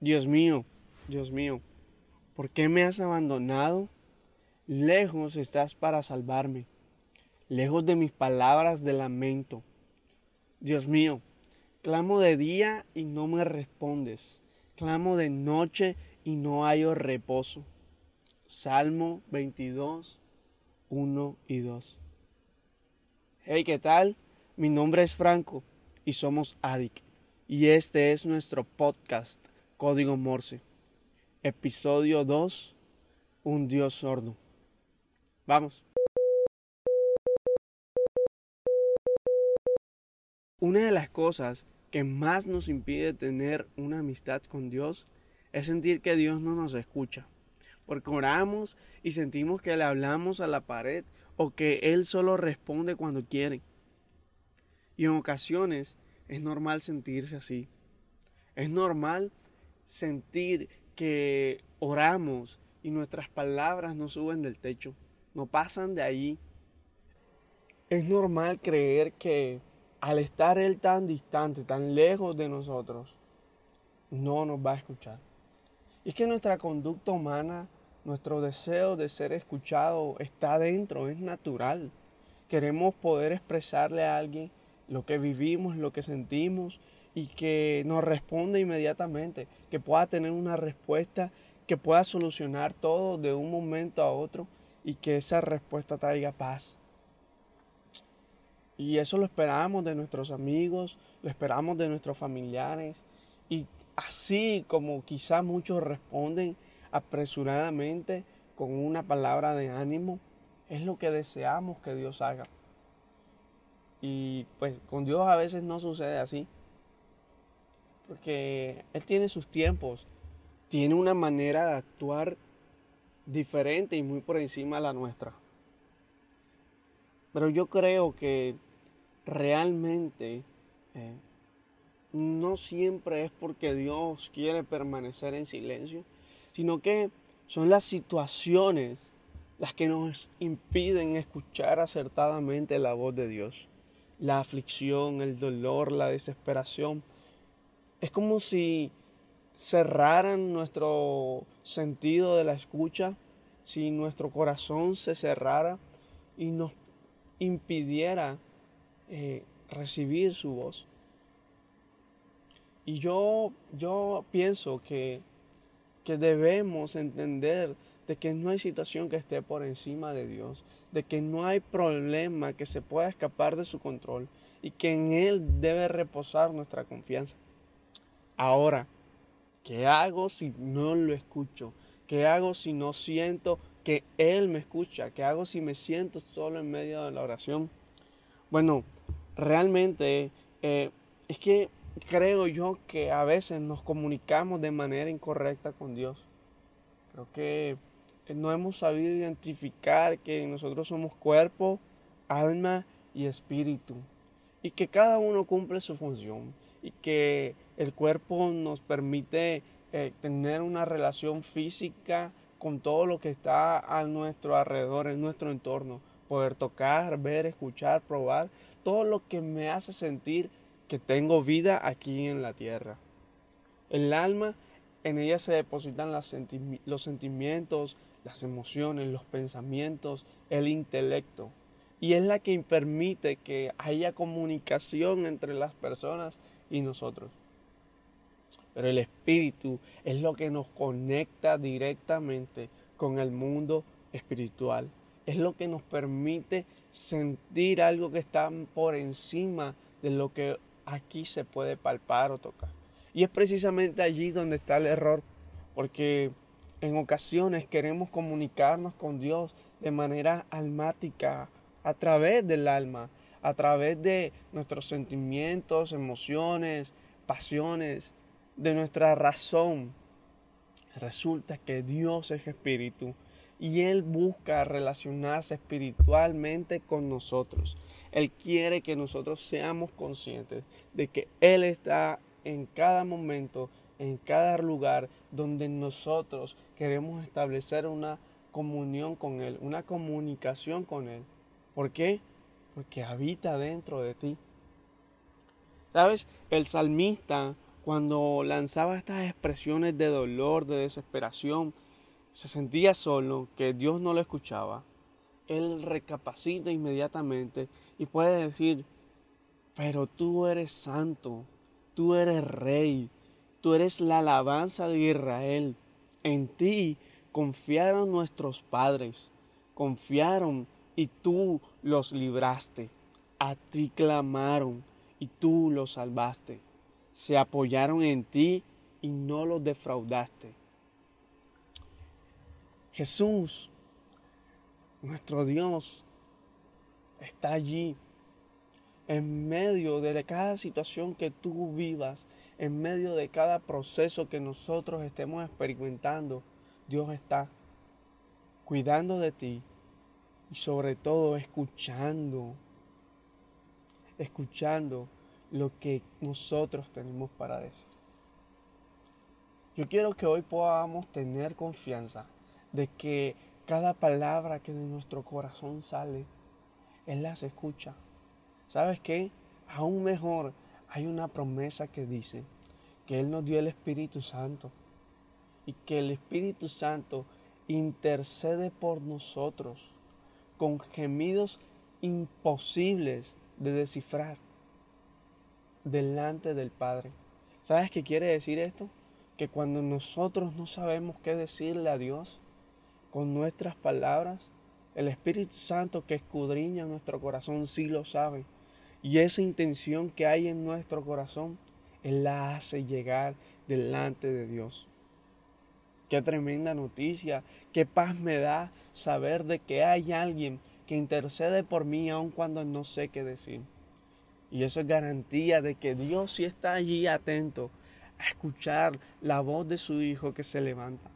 Dios mío, Dios mío, ¿por qué me has abandonado? Lejos estás para salvarme, lejos de mis palabras de lamento. Dios mío, clamo de día y no me respondes, clamo de noche y no hallo reposo. Salmo 22, 1 y 2. Hey, ¿qué tal? Mi nombre es Franco y somos ADIC y este es nuestro podcast Código Morse. Episodio 2. Un Dios sordo. Vamos. Una de las cosas que más nos impide tener una amistad con Dios es sentir que Dios no nos escucha. Porque oramos y sentimos que le hablamos a la pared o que Él solo responde cuando quiere. Y en ocasiones es normal sentirse así. Es normal sentir que oramos y nuestras palabras no suben del techo, no pasan de ahí. Es normal creer que al estar Él tan distante, tan lejos de nosotros, no nos va a escuchar. Y es que nuestra conducta humana, nuestro deseo de ser escuchado está dentro, es natural. Queremos poder expresarle a alguien lo que vivimos, lo que sentimos y que nos responda inmediatamente, que pueda tener una respuesta que pueda solucionar todo de un momento a otro y que esa respuesta traiga paz. Y eso lo esperamos de nuestros amigos, lo esperamos de nuestros familiares. Y así como quizá muchos responden apresuradamente con una palabra de ánimo, es lo que deseamos que Dios haga. Y pues con Dios a veces no sucede así. Porque Él tiene sus tiempos, tiene una manera de actuar diferente y muy por encima de la nuestra. Pero yo creo que realmente eh, no siempre es porque Dios quiere permanecer en silencio, sino que son las situaciones las que nos impiden escuchar acertadamente la voz de Dios. La aflicción, el dolor, la desesperación es como si cerraran nuestro sentido de la escucha, si nuestro corazón se cerrara y nos impidiera eh, recibir su voz. Y yo, yo pienso que, que debemos entender de que no hay situación que esté por encima de Dios, de que no hay problema que se pueda escapar de su control y que en Él debe reposar nuestra confianza. Ahora, ¿qué hago si no lo escucho? ¿Qué hago si no siento que Él me escucha? ¿Qué hago si me siento solo en medio de la oración? Bueno, realmente eh, es que creo yo que a veces nos comunicamos de manera incorrecta con Dios. Creo que no hemos sabido identificar que nosotros somos cuerpo, alma y espíritu. Y que cada uno cumple su función. Y que el cuerpo nos permite eh, tener una relación física con todo lo que está a nuestro alrededor, en nuestro entorno. Poder tocar, ver, escuchar, probar, todo lo que me hace sentir que tengo vida aquí en la tierra. El alma, en ella se depositan los sentimientos, las emociones, los pensamientos, el intelecto. Y es la que permite que haya comunicación entre las personas y nosotros. Pero el espíritu es lo que nos conecta directamente con el mundo espiritual. Es lo que nos permite sentir algo que está por encima de lo que aquí se puede palpar o tocar. Y es precisamente allí donde está el error, porque en ocasiones queremos comunicarnos con Dios de manera almática, a través del alma, a través de nuestros sentimientos, emociones, pasiones, de nuestra razón. Resulta que Dios es espíritu y Él busca relacionarse espiritualmente con nosotros. Él quiere que nosotros seamos conscientes de que Él está en cada momento, en cada lugar donde nosotros queremos establecer una comunión con Él, una comunicación con Él. ¿Por qué? Porque habita dentro de ti. ¿Sabes? El salmista cuando lanzaba estas expresiones de dolor, de desesperación, se sentía solo, que Dios no lo escuchaba, él recapacita inmediatamente y puede decir, pero tú eres santo, tú eres rey, tú eres la alabanza de Israel. En ti confiaron nuestros padres, confiaron y tú los libraste. A ti clamaron y tú los salvaste. Se apoyaron en ti y no los defraudaste. Jesús, nuestro Dios, está allí en medio de cada situación que tú vivas, en medio de cada proceso que nosotros estemos experimentando, Dios está cuidando de ti y sobre todo escuchando, escuchando lo que nosotros tenemos para decir. Yo quiero que hoy podamos tener confianza de que cada palabra que de nuestro corazón sale, Él las escucha ¿Sabes qué? Aún mejor, hay una promesa que dice que Él nos dio el Espíritu Santo y que el Espíritu Santo intercede por nosotros con gemidos imposibles de descifrar delante del Padre. ¿Sabes qué quiere decir esto? Que cuando nosotros no sabemos qué decirle a Dios con nuestras palabras, el Espíritu Santo que escudriña nuestro corazón sí lo sabe y esa intención que hay en nuestro corazón, Él la hace llegar delante de Dios. Qué tremenda noticia, qué paz me da saber de que hay alguien que intercede por mí aun cuando no sé qué decir. Y eso es garantía de que Dios sí está allí atento a escuchar la voz de su Hijo que se levanta.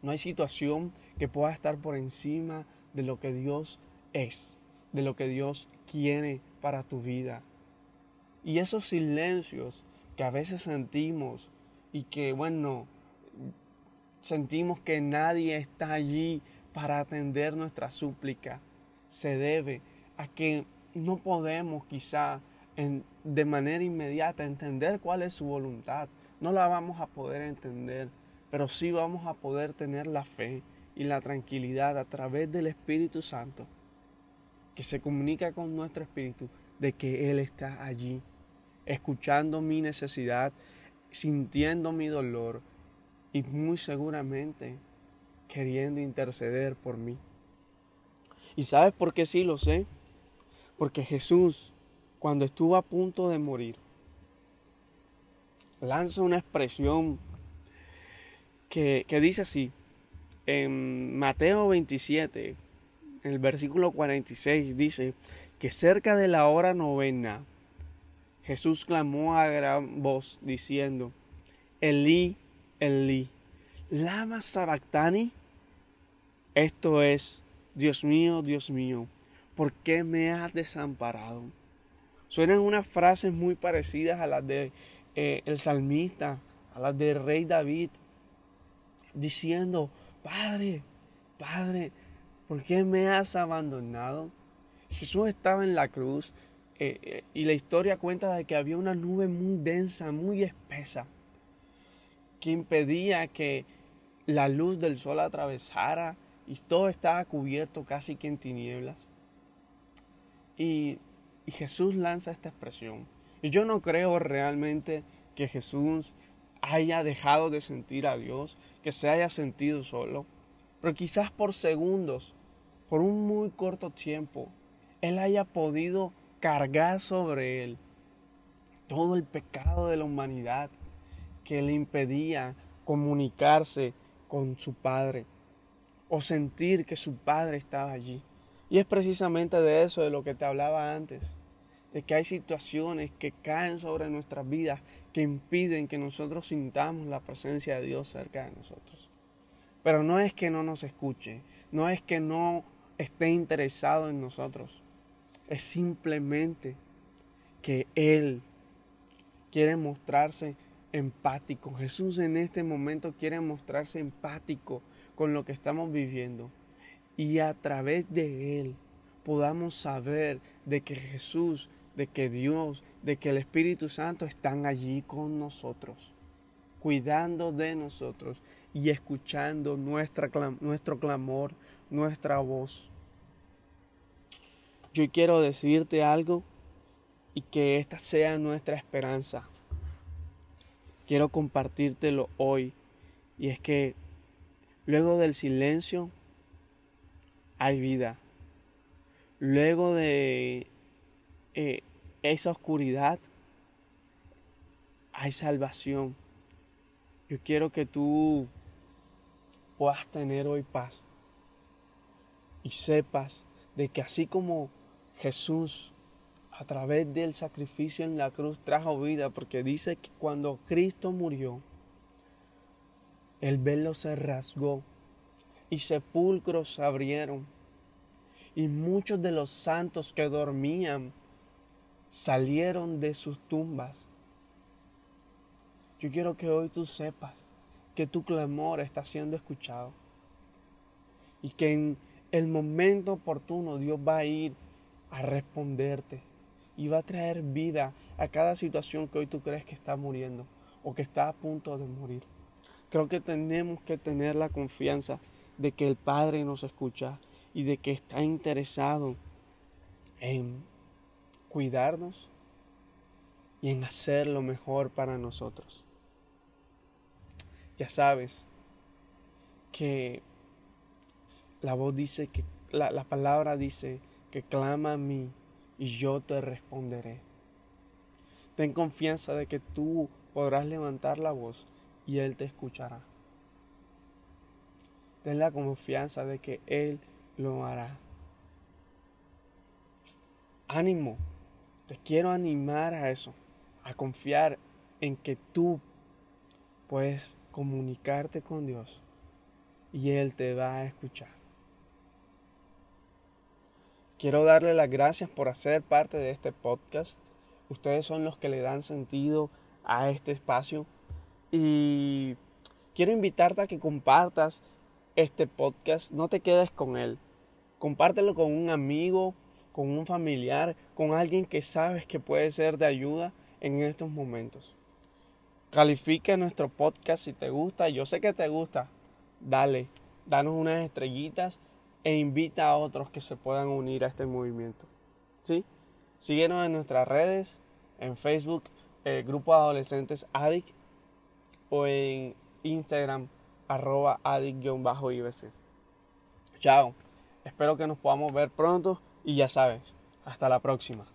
No hay situación que pueda estar por encima de lo que Dios es, de lo que Dios quiere para tu vida. Y esos silencios que a veces sentimos y que, bueno, sentimos que nadie está allí para atender nuestra súplica, se debe a que no podemos quizá en, de manera inmediata entender cuál es su voluntad. No la vamos a poder entender, pero sí vamos a poder tener la fe y la tranquilidad a través del Espíritu Santo que se comunica con nuestro espíritu de que Él está allí, escuchando mi necesidad, sintiendo mi dolor y muy seguramente queriendo interceder por mí. ¿Y sabes por qué sí lo sé? Porque Jesús, cuando estuvo a punto de morir, lanza una expresión que, que dice así, en Mateo 27, el versículo 46 dice que cerca de la hora novena Jesús clamó a gran voz diciendo, Elí, Elí, lama sabactani. Esto es, Dios mío, Dios mío, ¿por qué me has desamparado? Suenan unas frases muy parecidas a las de eh, el salmista, a las del rey David, diciendo, Padre, Padre, ¿Por qué me has abandonado? Jesús estaba en la cruz eh, eh, y la historia cuenta de que había una nube muy densa, muy espesa, que impedía que la luz del sol atravesara y todo estaba cubierto casi que en tinieblas. Y, Jesús lanza esta expresión. Y yo no creo realmente que Jesús haya dejado de sentir a Dios, que se haya sentido solo, pero quizás por segundos por un muy corto tiempo, Él haya podido cargar sobre Él todo el pecado de la humanidad que le impedía comunicarse con su Padre o sentir que su Padre estaba allí. Y es precisamente de eso de lo que te hablaba antes, de que hay situaciones que caen sobre nuestras vidas que impiden que nosotros sintamos la presencia de Dios cerca de nosotros. Pero no es que no nos escuche, no es que no esté interesado en nosotros. Es simplemente que Él quiere mostrarse empático. Jesús en este momento quiere mostrarse empático con lo que estamos viviendo. Y a través de Él podamos saber de que Jesús de que Dios, de que el Espíritu Santo están allí con nosotros, cuidando de nosotros y escuchando nuestra, nuestro clamor, nuestra voz. Yo quiero decirte algo y que esta sea nuestra esperanza. Quiero compartírtelo hoy y es que luego del silencio hay vida. Luego de eh, esa oscuridad, hay salvación. Yo quiero que tú puedas tener hoy paz y sepas de que así como Jesús a través del sacrificio en la cruz trajo vida, porque dice que cuando Cristo murió, el velo se rasgó y sepulcros se abrieron y muchos de los santos que dormían salieron de sus tumbas. Yo quiero que hoy tú sepas que tu clamor está siendo escuchado y que en el momento oportuno Dios va a ir a responderte y va a traer vida a cada situación que hoy tú crees que está muriendo o que está a punto de morir. Creo que tenemos que tener la confianza de que el Padre nos escucha y de que está interesado en cuidarnos y en hacer lo mejor para nosotros. Ya sabes que la voz dice que la, la palabra dice que clama a mí y yo te responderé. Ten confianza de que tú podrás levantar la voz y Él te escuchará. Ten la confianza de que Él lo hará. Ánimo, te quiero animar a eso, a confiar en que tú puedes comunicarte con Dios y Él te va a escuchar. Quiero darle las gracias por hacer parte de este podcast. Ustedes son los que le dan sentido a este espacio. Y quiero invitarte a que compartas este podcast. No te quedes con él. Compártelo con un amigo, con un familiar, con alguien que sabes que puede ser de ayuda en estos momentos. Califica nuestro podcast si te gusta. Yo sé que te gusta. Dale, danos unas estrellitas e invita a otros que se puedan unir a este movimiento. ¿Sí? Síguenos en nuestras redes, en Facebook, el Grupo Adolescentes ADIC o en Instagram, arroba adic-ibc. Chao. Espero que nos podamos ver pronto y ya sabes, hasta la próxima.